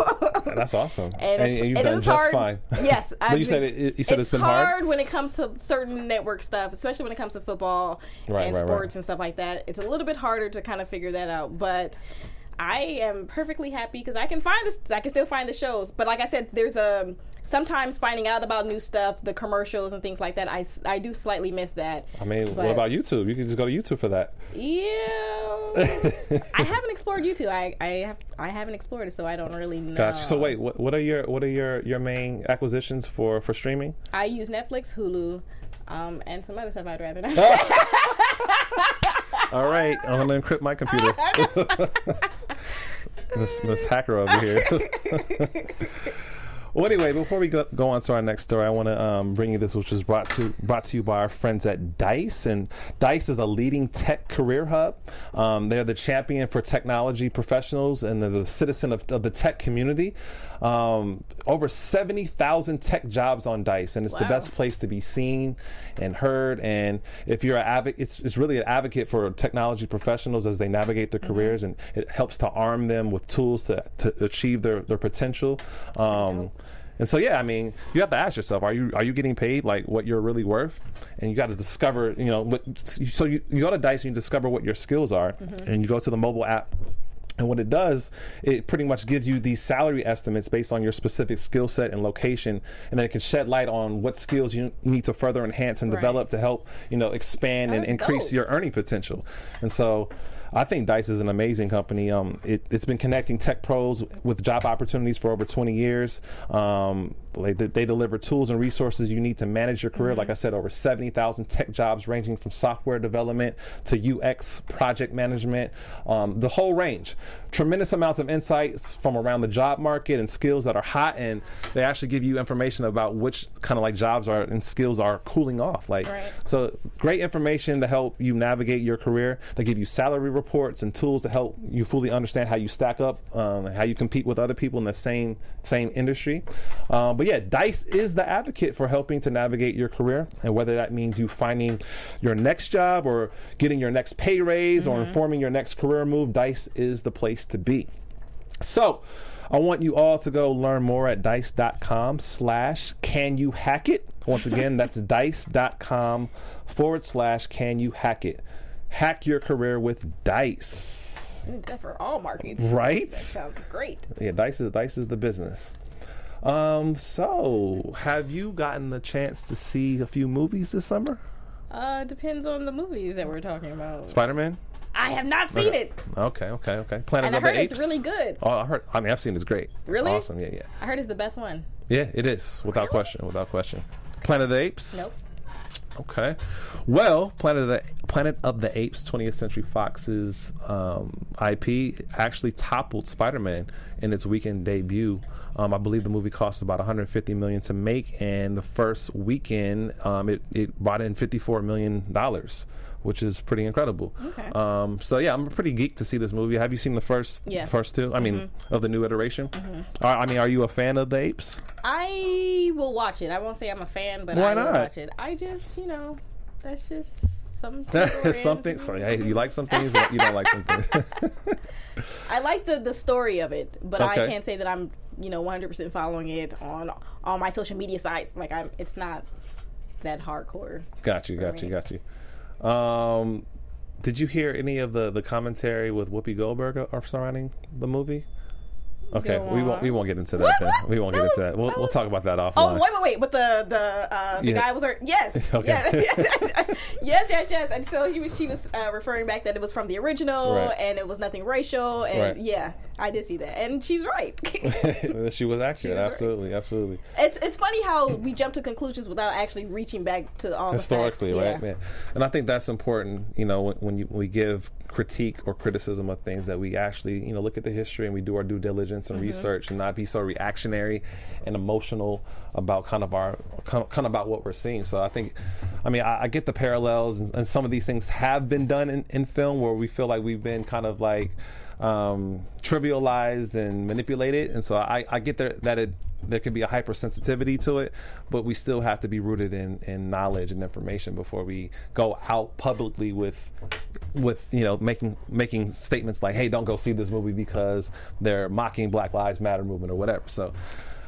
That's awesome.
and, it's,
you've
it
done
is
just
hard.
fine. <laughs>
Yes, <laughs>
but you said it, you said it's been
hard,
hard.
when it comes to certain network stuff, especially when it comes to football
Right,
and
right, right.
sports and stuff like that. It's a little bit harder to kind of figure that out, but. I am perfectly happy because I can find this. I can still find the shows, but like I said, there's a sometimes finding out about new stuff, the commercials and things like that. I, I do slightly miss that.
I mean, what about YouTube? You can just go to YouTube for that.
Yeah, I <laughs> haven't explored YouTube. I I have I haven't explored it, so I don't really know.
Gotcha. So wait, what, what are your what are your your main acquisitions for for streaming?
I use Netflix, Hulu, um, and some other stuff I'd rather not. <laughs> <laughs>
All right, I'm gonna encrypt my computer. <laughs> Miss Miss Hacker over here. <laughs> well, anyway, before we go, go on to our next story, I want to um, bring you this, which is brought to brought to you by our friends at Dice, and Dice is a leading tech career hub. Um, they're the champion for technology professionals, and they're the citizen of, of the tech community. Um, over seventy thousand tech jobs on Dice, and it's the best place to be seen and heard. And if you're an advocate, it's, it's really an advocate for technology professionals as they navigate their careers, and it helps to arm them with tools to, to achieve their, their potential. Um, and so, yeah, I mean, you have to ask yourself: Are you are you getting paid like what you're really worth? And you got to discover, you know, what. So you, you go to Dice and you discover what your skills are, and you go to the mobile app and what it does, it pretty much gives you these salary estimates based on your specific skill set and location, and then it can shed light on what skills you need to further enhance and
Right.
develop to help you know expand and increase
dope.
your earning potential. And so. I think Dice is an amazing company. Um, it, it's been connecting tech pros with job opportunities for over 20 years. Um, they, they deliver tools and resources you need to manage your career. Like I said, over 70,000 tech jobs ranging from software development to UX, project management, um, the whole range. Tremendous amounts of insights from around the job market and skills that are hot, and they actually give you information about which kind of like jobs are and skills are cooling off. Like,
Right.
so great information to help you navigate your career. They give you salary reports and tools to help you fully understand how you stack up, um, how you compete with other people in the same same industry. Um, but yeah, Dice is the advocate for helping to navigate your career, and whether that means you finding your next job or getting your next pay raise or informing your next career move, Dice is the place to be. So, I want you all to go learn more at dice.com slash can you hack it. Once again, that's <laughs> dice.com forward slash can you hack it. Hack your career with Dice.
That for all markets.
Right?
That sounds great.
Yeah, Dice is Dice is the business. Um, so have you gotten a chance to see a few movies this summer?
Uh, depends on the movies that we're talking about.
Spider Man?
I have not seen it.
Okay, okay, okay. Planet
And I
of the
heard it's really good.
Oh, I heard. I mean, I've seen it's great.
Really?
It's awesome. Yeah, yeah.
I heard it's the best one.
Yeah, it is without question. Without question. Planet of the Apes.
Nope.
Okay. Well, Planet of the Planet of the Apes, 20th Century Fox's um, IP actually toppled Spider-Man in its weekend debut. Um, I believe the movie cost about 150 million to make, and the first weekend um, it, it brought in 54 million dollars, which is pretty incredible.
Okay.
Um, so yeah, I'm pretty geeked to see this movie. Have you seen the first
Yes.
first two? I mean, of the new iteration. Are- I mean, are you a fan of the Apes?
I will watch it. I won't say I'm a fan, but
Why
I will
not?
watch it. I just, you know, that's just some. <laughs>
something. So, hey, you like some things, you don't like some things. <laughs>
I like the the story of it, but
Okay.
I can't say that I'm, you know, 100% following it on all my social media sites. Like I'm, it's not that hardcore.
got you, got
For
you, got you. Um, did you hear any of the the commentary with Whoopi Goldberg surrounding the movie? Okay, we won't we won't get into that.
What?
then.
What?
We won't
That
get into that. We'll,
that
we'll
was-
talk about that offline.
Oh wait, wait, wait! But the the uh, the
Yeah.
guy was her. Yes, <laughs>
Okay.
yes, <laughs> <laughs> yes, yes, yes. And so he was she was uh, referring back that it was from the original
Right.
and it was nothing racial. And
Right.
yeah, I did see that, and she's right.
she was accurate.
right.
absolutely, absolutely.
it's it's funny how we jump to conclusions without actually reaching back to all
historically,
the
right?
Yeah.
Yeah. And I think that's important. You know, when, when you, we give critique or criticism of things, that we actually, you know, look at the history and we do our due diligence
Mm-hmm.
and research, and not be so reactionary and emotional about kind of our kind of, kind of about what we're seeing. So I think, I mean, I, I get the parallels, and, and some of these things have been done in, in film where we feel like we've been kind of like. Um, trivialized and manipulated, and so I, I get there, that it there can be a hypersensitivity to it, but we still have to be rooted in, in knowledge and information before we go out publicly with with you know making making statements like, "Hey, don't go see this movie because they're mocking Black Lives Matter movement or whatever." So.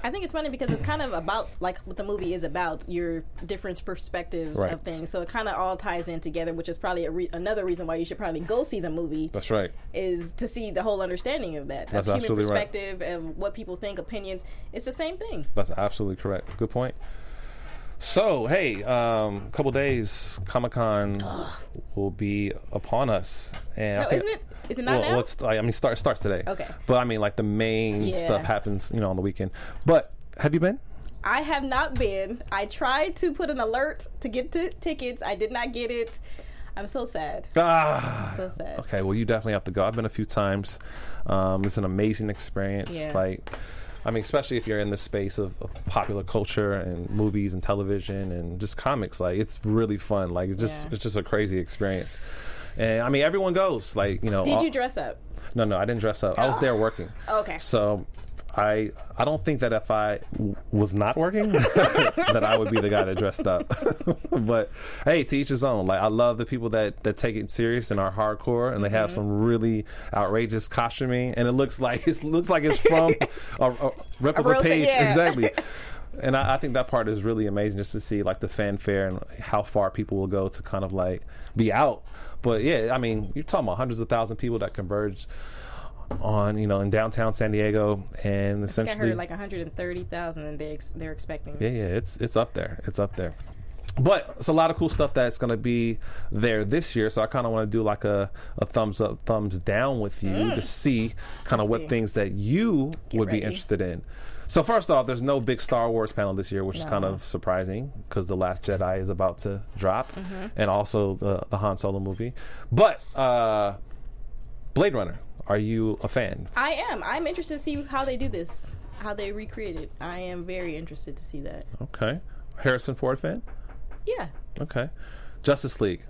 I think it's funny because it's kind of about like what the movie is about your different perspectives
Right.
of things. So it kind of all ties in together, which is probably a re- another reason why you should probably go see the movie.
That's right.
is to see the whole understanding of that.
That's
of human
absolutely right.
perspective and what people think, opinions. It's the same thing.
That's absolutely correct. Good point. So, hey, um, couple days, Comic Con will be upon us, and
No, isn't it? Is it not
well,
now?
What's I mean, start starts today.
Okay.
but I mean, like the main
Yeah.
stuff happens, you know, on the weekend. But have you been?
I have not been. I tried to put an alert to get t- tickets. I did not get it. I'm so sad.
Ah,
So sad.
Okay, well, you definitely have to go. I've been a few times. Um, it's an amazing experience.
Yeah.
Like, I mean, especially if you're in the space of, of popular culture and movies and television and just comics. Like, it's really fun. Like, it's just
Yeah.
it's just a crazy experience. And I mean, everyone goes. Like, you know,
Did
all-
you dress up?
No, no, I didn't dress up. I was there <gasps> working.
Okay.
So. I I don't think that if I w- was not working <laughs> that I would be the guy that dressed up. <laughs> but hey, to each his own. Like I love the people that that take it serious and are hardcore, and they have
Mm-hmm.
some really outrageous costuming, and it looks like <laughs> it looks like it's from a, a replica
thing,
page
yeah.
exactly. And I, I think that part is really amazing just to see like the fanfare and how far people will go to kind of like be out. But yeah, I mean, you're talking about hundreds of thousand people that converge on you know in downtown San Diego, and
I think I
essentially,
heard like 130,000, and they ex- they're expecting.
yeah, yeah, it's it's up there, it's up there. But it's a lot of cool stuff that's going to be there this year. So I kind of want to do like a, a thumbs up, thumbs down with you to see kind of what
Mm. see.
things that you would be interested in. So first off, there's no big Star Wars panel this year, which is kind of surprising because the Last Jedi is about to drop,
Mm-hmm.
and also the the Han Solo movie. But uh, Blade Runner, are you a fan?
I am. I'm interested to see how they do this, how they recreate it. I am very interested to see that.
Okay, Harrison Ford fan.
Yeah.
Okay, Justice League.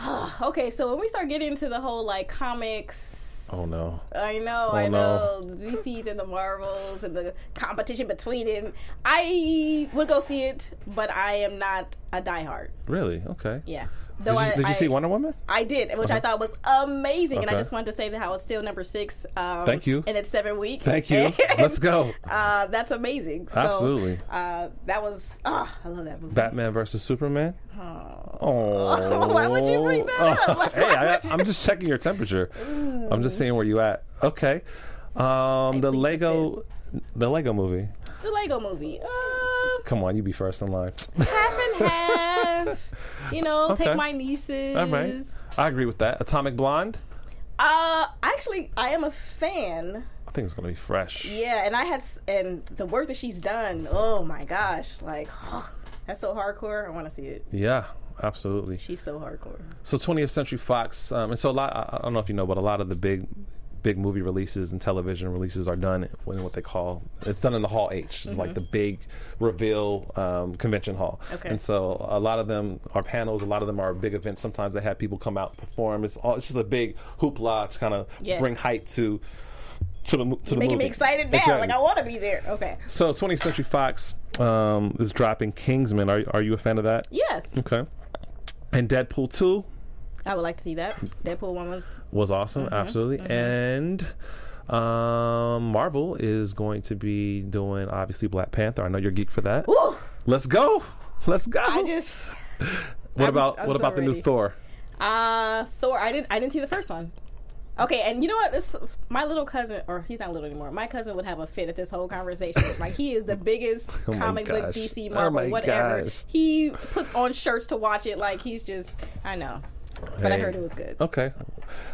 <sighs>
Okay, so when we start getting into the whole like comics.
Oh no.
I know,
Oh,
I
no.
know. The DCs and the Marvels and the competition between it. I would go see it, but I am not a diehard.
Really? Okay.
Yes.
Did
Though
you,
I,
did you
I-
see Wonder Woman?
I did, which I thought was amazing, and I just wanted to say that how it's still number six. Um,
Thank you.
And it's seven weeks.
Thank you. <laughs>
And,
Let's go.
Uh, that's amazing. So,
Absolutely.
Uh, that was. Ah, I love that movie.
Batman versus Superman. Oh. <laughs>
Why would you bring that up? Like,
hey, I, I'm just checking your temperature. I'm just seeing where you at. Okay. Um, the Lego, the Lego movie.
the Lego movie. Uh,
Come on, you be first in line.
half and half. <laughs> You know,
Okay.
take my nieces.
All right. I agree with that. Atomic Blonde.
Uh, actually, I am a fan.
I think it's gonna be fresh.
Yeah, and I had and the work that she's done. Oh my gosh, like that's so hardcore. I want to see it.
Yeah, absolutely.
She's so hardcore.
So 20th Century Fox, um, and so a lot. I, I don't know if you know, but a lot of the big, big movie releases and television releases are done in what they call. It's done in the Hall H. It's like the big reveal um, convention hall.
Okay.
And so a lot of them are panels. A lot of them are big events. Sometimes they have people come out and perform. It's all. It's just a big hoopla to kind of
Yes.
bring hype to. To the, to the
Making
movie.
me excited now.
Exactly.
Like I want to be there. Okay.
So 20th Century Fox um, is dropping Kingsman. Are are you a fan of that?
Yes,
Okay. And Deadpool 2
I would like to see that. Deadpool one was.
was awesome,
Mm-hmm,
absolutely. And um, Marvel is going to be doing obviously Black Panther. I know you're geek for that.
Woo!
Let's go. Let's go.
I just.
what
I'm-
about
I'm
what
so
about the new. Thor?
Uh Thor. I didn't. I didn't see the first one. Okay, and you know what? This my little cousin, or he's not little anymore. My cousin would have a fit at this whole conversation. <laughs> like he is the biggest
Oh
comic book. DC,
Oh
Marvel,
my
whatever.
gosh.
He puts on shirts to watch it. Like he's just. I know, but I heard it was good.
Okay.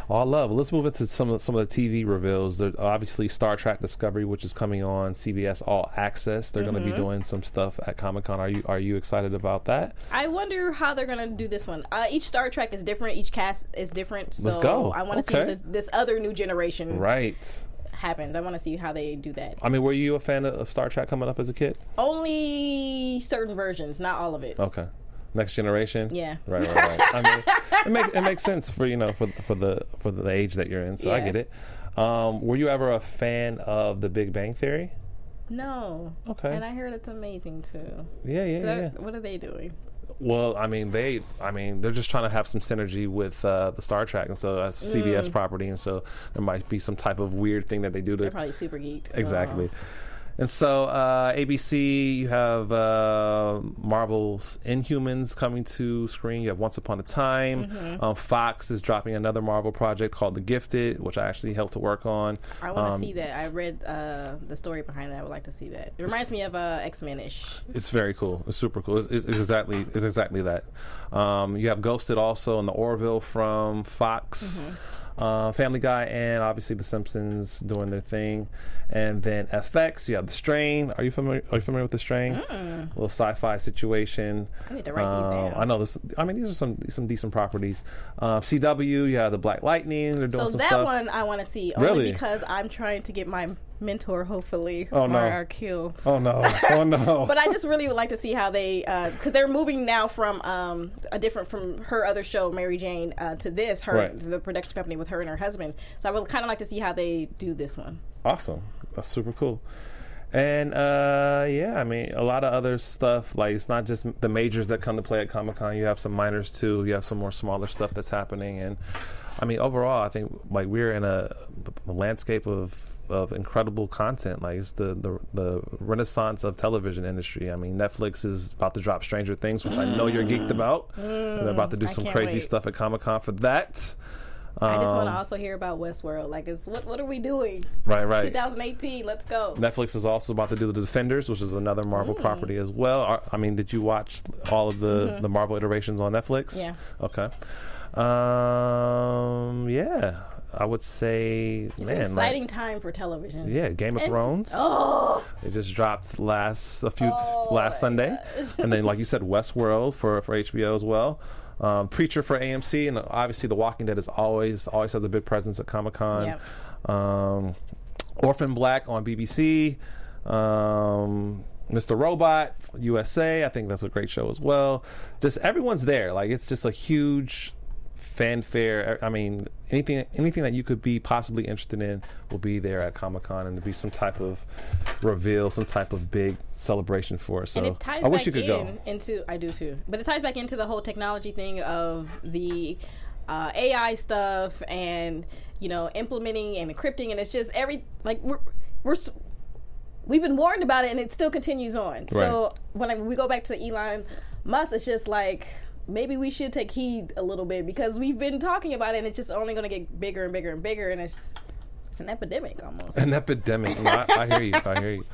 All love. Let's move into some of some of the TV reveals. There, obviously, Star Trek Discovery, which is coming on CBS All Access. They're going
Mm-hmm.
to be doing some stuff at Comic Con. Are you are you excited about that?
I wonder how they're gonna do this one. Uh, each Star Trek is different. Each cast is different. So
Let's go.
I want to
Okay.
see if this, this other new generation
Right.
happens. I want to see how they do that.
I mean, were you a fan of Star Trek coming up as a kid?
Only certain versions, not all of it.
Okay. Next generation.
Yeah.
Right, right, right. I mean, it makes it makes sense for you know for for the for the age that you're in. So I get it. Um, were you ever a fan of The Big Bang Theory?
No.
Okay.
And I heard it's amazing too.
Yeah, yeah,
That-
yeah.
What are they doing?
Well, I mean, they, I mean, they're just trying to have some synergy with uh, the Star Trek, and so that's
Mm.
CBS property, and so there might be some type of weird thing that they do to
They're probably super geeked.
Exactly. And so uh, ABC, you have uh, Marvel's Inhumans coming to screen. You have Once Upon a Time.
Mm-hmm.
Um, Fox is dropping another Marvel project called The Gifted, which I actually helped to work on.
I want to
Um,
see that. I read uh, the story behind that. I would like to see that. It reminds me of uh, X Men ish.
It's very cool. It's super cool. It's, it's exactly it's exactly that. Um, you have Ghosted also in the Orville from Fox. Uh, Family Guy and obviously The Simpsons doing their thing, and then FX. You have The Strain. Are you familiar? Are you familiar with The Strain? A little sci-fi situation.
I need to write these
Um,
down.
I know this. I mean, these are some some decent properties. Uh, CW. You have the Black Lightning. They're doing
So
some
that
stuff.
one I want to see only
Really?
because I'm trying to get my mentor, hopefully,
Oh, no.
Akil.
Oh no! <laughs> Oh no!
But I just really would like to see how they, because they're moving now from um, a different from her other show, Mary Jane, uh, to this, her
Right.
the production company with her and her husband. So I would kind of like to see how they do this one.
Awesome. That's super cool. And uh, yeah, I mean, a lot of other stuff. Like it's not just the majors that come to play at Comic Con. You have some minors too. You have some more smaller stuff that's happening. And I mean, overall, I think like we're in a, a landscape of of incredible content. Like it's the, the the renaissance of television industry. I mean, Netflix is about to drop Stranger Things, which I know you're geeked about. And <gasps> they're about to do
I
some crazy
wait.
stuff at Comic Con for that.
I just want to
Um,
also hear about Westworld. Like, is what what are we doing?
right, right.
2018. Let's go.
Netflix is also about to do the Defenders, which is another Marvel property as well. Are- I mean, did you watch all of the the Marvel iterations on Netflix?
Yeah.
Okay. Um. Yeah, I would say,
It's
man,
an
like-
exciting time for television.
yeah, Game of
And-
Thrones.
Oh,
It just dropped last a few
Oh
last Sunday, and then like <laughs> you said, Westworld for for HBO as well. Um, Preacher for AMC, and obviously The Walking Dead is always always has a big presence at Comic Con.
Yep.
Um, Orphan Black on BBC. Um, Mr. Robot USA, I think that's a great show as well. Just everyone's there. Like it's just a huge fanfare. I mean, anything anything that you could be possibly interested in will be there at Comic Con, and to be some type of reveal, some type of big celebration for us. So
and it ties
I wish you could
in
go.
into I do too, but it ties back into the whole technology thing of the uh, AI stuff and you know implementing and encrypting, and it's just every like we're we're we've been warned about it, and it still continues on. So when I, we go back to Elon Musk, it's just like maybe we should take heed a little bit because we've been talking about it, and it's just only going to get bigger and bigger and bigger, and it's it's an epidemic almost.
An epidemic. I, I hear you. I hear you.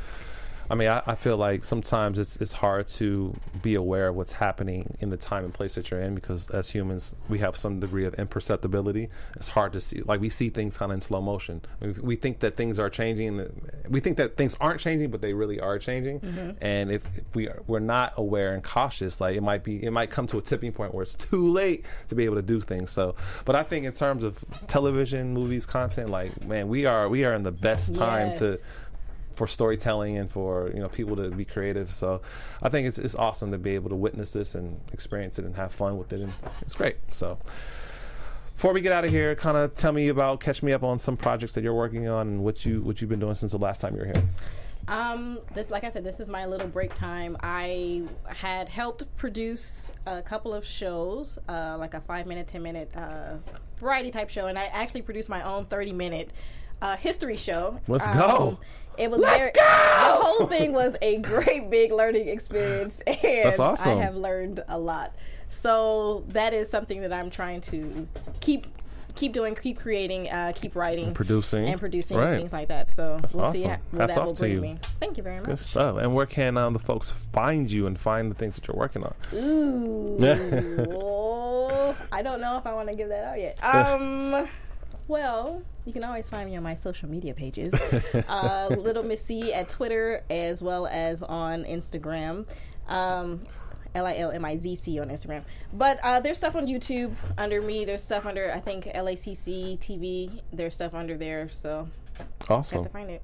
I mean, I, I feel like sometimes it's it's hard to be aware of what's happening in the time and place that you're in because as humans we have some degree of imperceptibility. It's hard to see. Like we see things kind of in slow motion. We, we think that things are changing. We think that things aren't changing, but they really are changing. Mm-hmm. And if, if we are, we're not aware and cautious, like it might be, it might come to a tipping point where it's too late to be able to do things. So, but I think in terms of television, movies, content, like man, we are we are in the best time to
Yes.
For storytelling and for you know people to be creative. So I think it's it's awesome to be able to witness this and experience it and have fun with it, and it's great. So before we get out of here, kind of tell me about catch me up on some projects that you're working on and what you what you've been doing since the last time you were here.
Um, this, like I said, this is my little break time. I had helped produce a couple of shows, uh, like a five minute, ten minute uh, variety type show, and I actually produced my own thirty minute uh, history show.
Let's
Um,
go.
It was
Let's
very,
go!
The whole thing was a great big learning experience, <laughs> and
That's awesome.
I have learned a lot. So that is something that I'm trying to keep keep doing, keep creating, uh, keep writing, and
Producing.
and producing
Right.
and things like that. So we'll see
awesome.
where
Hats
that will bring me. Thank you very much.
Good stuff. And where can um, the folks find you and find the things that you're working on?
Ooh, Oh, <laughs> I don't know if I want to give that out yet. <laughs> Um, well, you can always find me on my social media pages, <laughs> uh, Little Missy at Twitter as well as on Instagram. Um, L I L M I Z C on Instagram. But uh, there's stuff on YouTube under me. There's stuff under I think LACC TV. There's stuff under there. So
Awesome.
have to find it.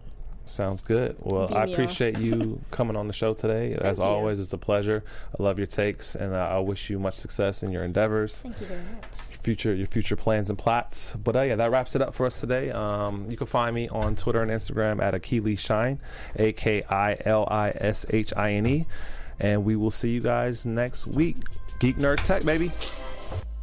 Sounds good. Well,
Beam
I appreciate you <laughs> coming on the show today. As
you.
always, it's a pleasure. I love your takes, and uh, I wish you much success in your endeavors.
Thank you very much.
future your future plans and plots. But uh, yeah, that wraps it up for us today. Um, you can find me on Twitter and Instagram at Akili Shine, A K I L I S H I N E, and we will see you guys next week. Geek Nerd Tech, baby.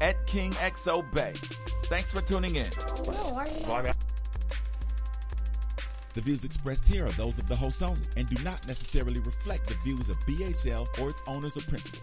at KingXO Bay. Thanks for tuning in.
Whoa, why are you
The views expressed here are those of the host only and do not necessarily reflect the views of BHL or its owners or principals.